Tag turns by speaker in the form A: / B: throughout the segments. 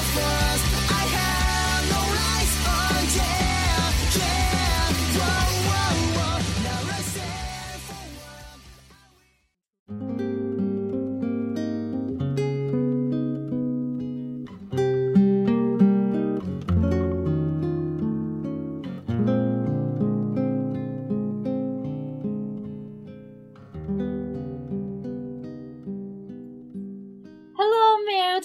A: Hello,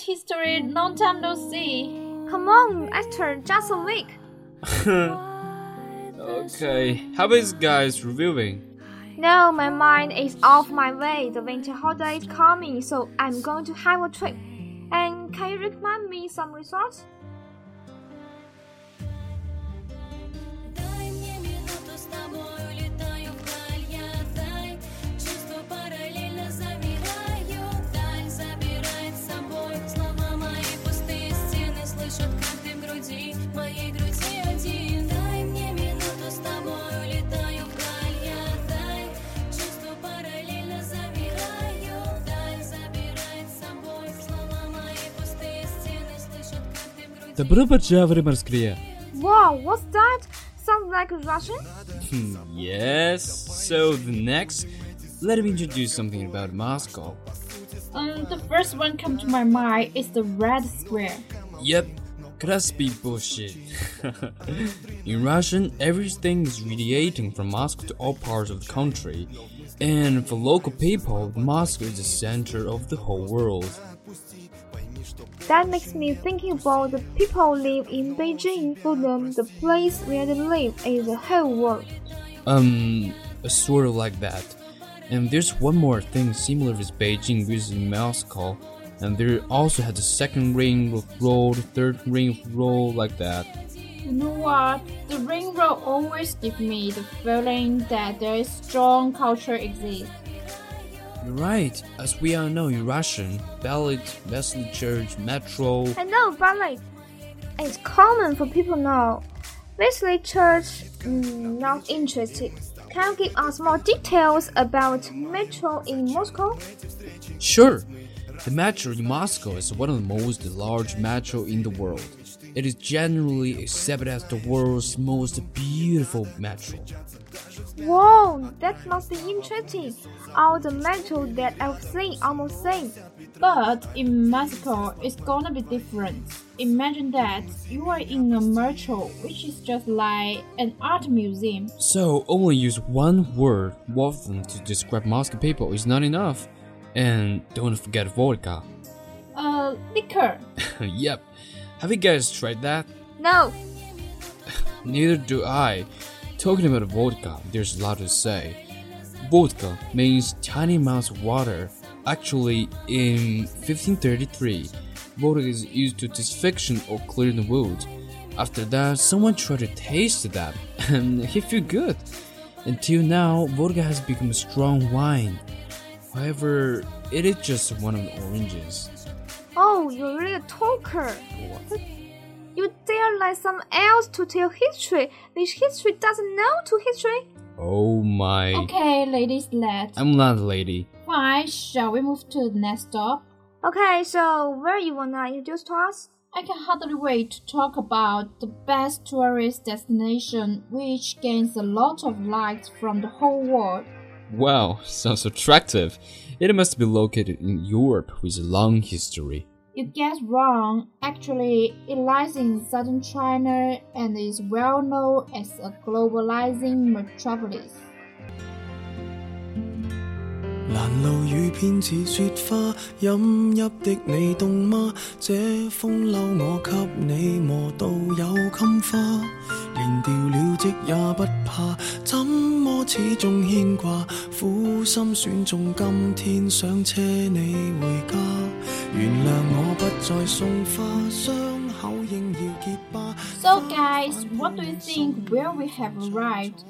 A: Mute History. Long time no see.
B: Come on, Esther, just a week.
C: Okay, how is guys reviewing?
B: No, my mind is off my way. The winter holiday is coming, so I'm going to have a trip. And can you recommend me some resorts?
D: как ты в груди
C: Добро пожаловать в Москве.
B: Wow, what's that? Sounds like Russian?
C: Hmm, yes. So the next, let me introduce something about Moscow.
A: Um, the first one come to my mind is the Red Square.
C: Yep, Kraspi bullshit. In Russian, everything is radiating from Moscow to all parts of the country. And for local people, Moscow is the center of the whole world.
B: That makes me thinking about the people live in Beijing. For them, the place where they live is the whole world.
C: Um, sort of like that. And there's one more thing similar with Beijing with Moscow. And there also has a second ring of road, third ring of road, like that.
A: You know what? The ring road always give me the feeling that there is strong culture exists.
C: You're right. As we all know in Russian, ballet, Wesley Church, metro.
B: I know ballet. It's common for people now. Wesley Church, mm, not interested. Can you give us more details about metro in Moscow?
C: Sure. The metro in Moscow is one of the most large metro in the world. It is generally accepted as the world's most beautiful metro.
B: Whoa, that must be interesting. All the metro that I've seen almost same.
A: But in Moscow, it's gonna be different. Imagine that you are in a metro, which is just like an art museum.
C: So only use one word, Wolfen, to describe Moscow people is not enough. And don't forget vodka.
A: Uh, liquor.
C: yep. Have you guys tried that?
B: No,
C: Neither do I. Talking about vodka, there's a lot to say. Vodka means tiny amounts of water. Actually, in 1533, vodka is used to disfiction or clear the wound. After that, someone tried to taste that, and he felt good. Until now, vodka has become a strong wine. However, it is just one of the oranges.
B: oh, you're really a talker. You dare let some else to tell history, which history doesn't know to history?
C: Oh my.
A: Okay, ladies, let's.
C: I'm not a lady.
A: Fine, shall we move to the next stop?
B: Okay, so where you wanna introduce to us?
A: I can hardly wait to talk about the best tourist destination which gains a lot of likes from the whole world.
C: Wow, sounds attractive. It must be located in Europe with a long history.
A: You guessed wrong. Actually, it lies in southern China and is well known as a globalizing metropolis.
E: 蘭路雨偏似雪花，飲泣的你凍嗎？這風褸我給你磨到有襟花，連掉了職也不怕，怎麼始終牽掛？苦心選中今天想車你回家，原諒我不再送花，傷口應要結疤。
A: So guys, what do you think where we have arrived?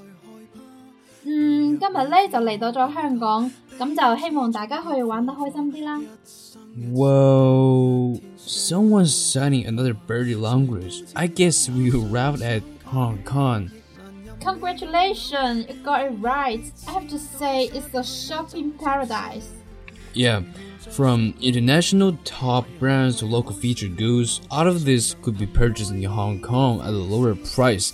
A: 嗯，今日咧就嚟到咗香港，咁就希望大家可以玩得开心啲啦。
C: Whoa, someone's signing another birdie language. I guess we arrived at Hong Kong.
A: Congratulations, you got it right. I have to say it's a shopping paradise.
C: Yeah, from international top brands to local featured goods, all of this could be purchased in Hong Kong at a lower price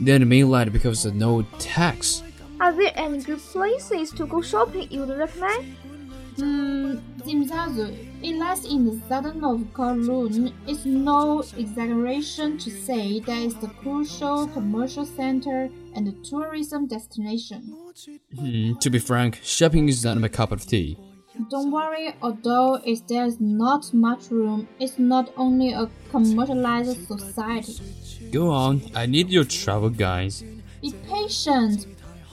C: than the mainland because of no tax.
B: Are there any good places to go shopping you would recommend?
A: Hmm, Tsim Sha Tsui, it lies in the southern of Kowloon. It's no exaggeration to say that it's the crucial commercial center and the tourism destination.
C: Hmm, to be frank, shopping is not my cup of tea.
A: Don't worry, although it's, there's not much room, it's not only a commercialized society.
C: Go on, I need your travel guides.
A: Be patient.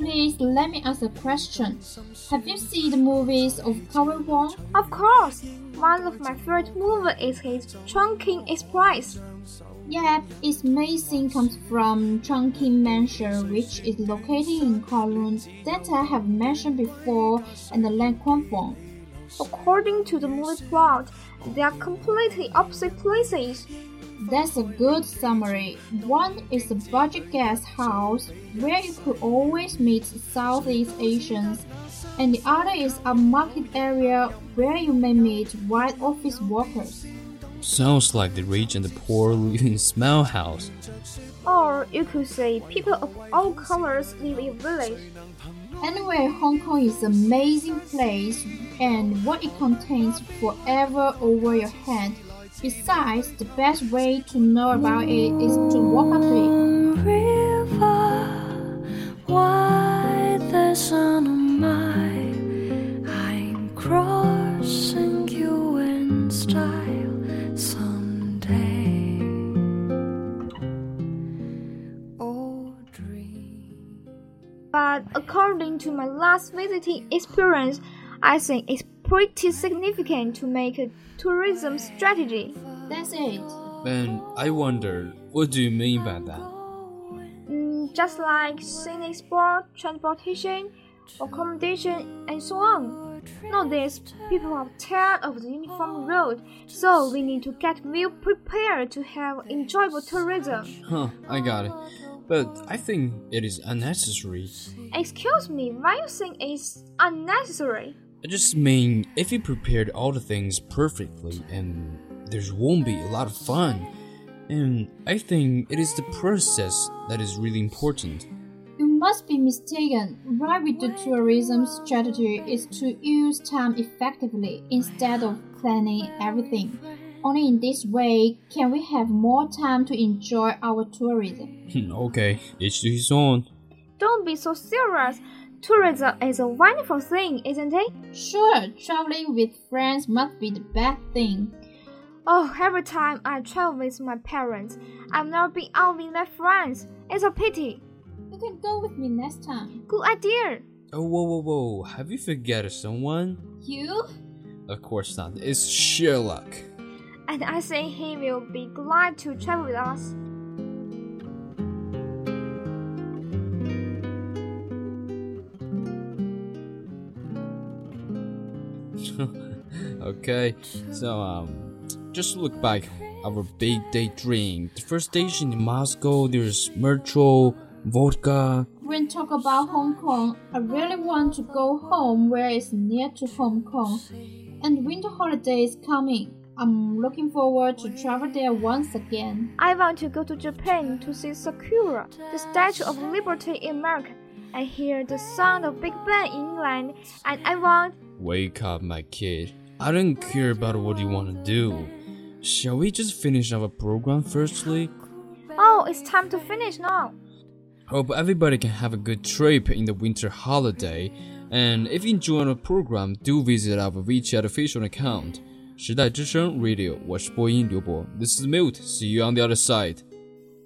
A: Please let me ask a question. Have you seen the movies of Kar-wai Wong?
B: Of course, one of my favorite movies is his Chungking Express.
A: Yep, its main scene comes from Chungking Mansion, which is located in Kowloon, that I have mentioned before, and the Lan Kwai Fong.
B: According to the movie plot, they are completely opposite places.
A: That's a good summary. One is a budget guest house where you could always meet Southeast Asians, and the other is a market area where you may meet white office workers.
C: Sounds like the rich and the poor live in small house.
B: Or you could say people of all colors live in a village.
A: Anyway, Hong Kong is an amazing place, and what it contains forever over your head. Besides, the best way to know about it is to walk up to it.
D: river why there's on my I'm crossing you in style someday oh
B: But according to my last visiting experience, I think it's pretty significant to make a tourism strategy.
A: That's it.
C: And I wonder, what do you mean by that?
B: Mm, just like scenic sport, transportation, accommodation, and so on. Nowadays, people are tired of the uniform road, so we need to get well prepared to have enjoyable tourism.
C: Huh, I got it. But I think it is unnecessary.
B: Excuse me, why you think it's unnecessary?
C: I just mean, if you prepared all the things perfectly, and there won't be a lot of fun. And I think it is the process that is really important.
A: You must be mistaken. Right with the tourism strategy is to use time effectively instead of planning everything. Only in this way can we have more time to enjoy our tourism.
C: Hmm, okay, each to his own.
B: Don't be so serious. Tourism is a wonderful thing, isn't it?
A: Sure, traveling with friends must be the best thing.
B: Oh, every time I travel with my parents, I've never been out with their friends. It's a pity.
A: You can go with me next time.
B: Good idea.
C: Oh, whoa, whoa, whoa, have you forgotten someone?
A: You?
C: Of course not, it's Sherlock.
B: And I think he will be glad to travel with us.
C: Okay, so, um, just look back. Our big day drink. The first station in Moscow, there's Metro, vodka.
A: When talk about Hong Kong, I really want to go home where it's near to Hong Kong. And winter holiday is coming. I'm looking forward to travel there once again.
B: I want to go to Japan to see Sakura, the Statue of Liberty in America, and hear the sound of Big Ben in England. And I want.
C: Wake up, my kid. I don't care about what you want to do. Shall we just finish our program firstly?
B: Oh, it's time to finish now.
C: Hope everybody can have a good trip in the winter holiday. And if you enjoy our program, do visit our WeChat official account. 时代之声 Radio，我是播音刘博。This is Mute. See you on the other side.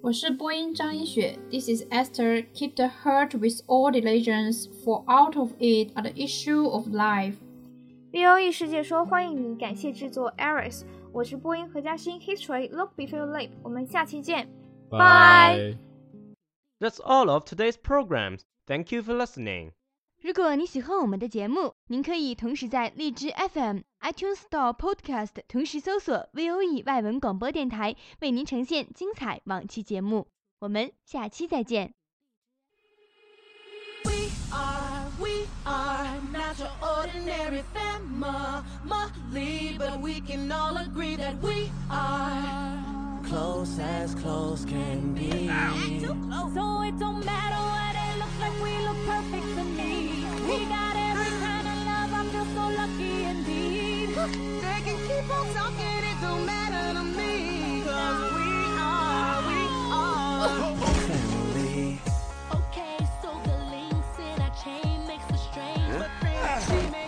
A: 我是播音张一雪，This is Esther. Keep the heart with all diligence, for out of it are the issue of life.
B: VOE 世界说欢迎你，感谢制作 Aris。我是播音何嘉欣，History Look Before You Leap。我们下期见，拜。
F: That's all of today's programs. Thank you for listening.
G: 如果你喜欢我们的节目，您可以同时在荔枝 FM、iTunes Store Podcast 同时搜索 VOE 外文广播电台，为您呈现精彩往期节目。我们下期再见。
D: We are, we are not your ordinary family, but we can all agree that we are
E: Close as close can be.
D: too close. So it don't matter friendship makes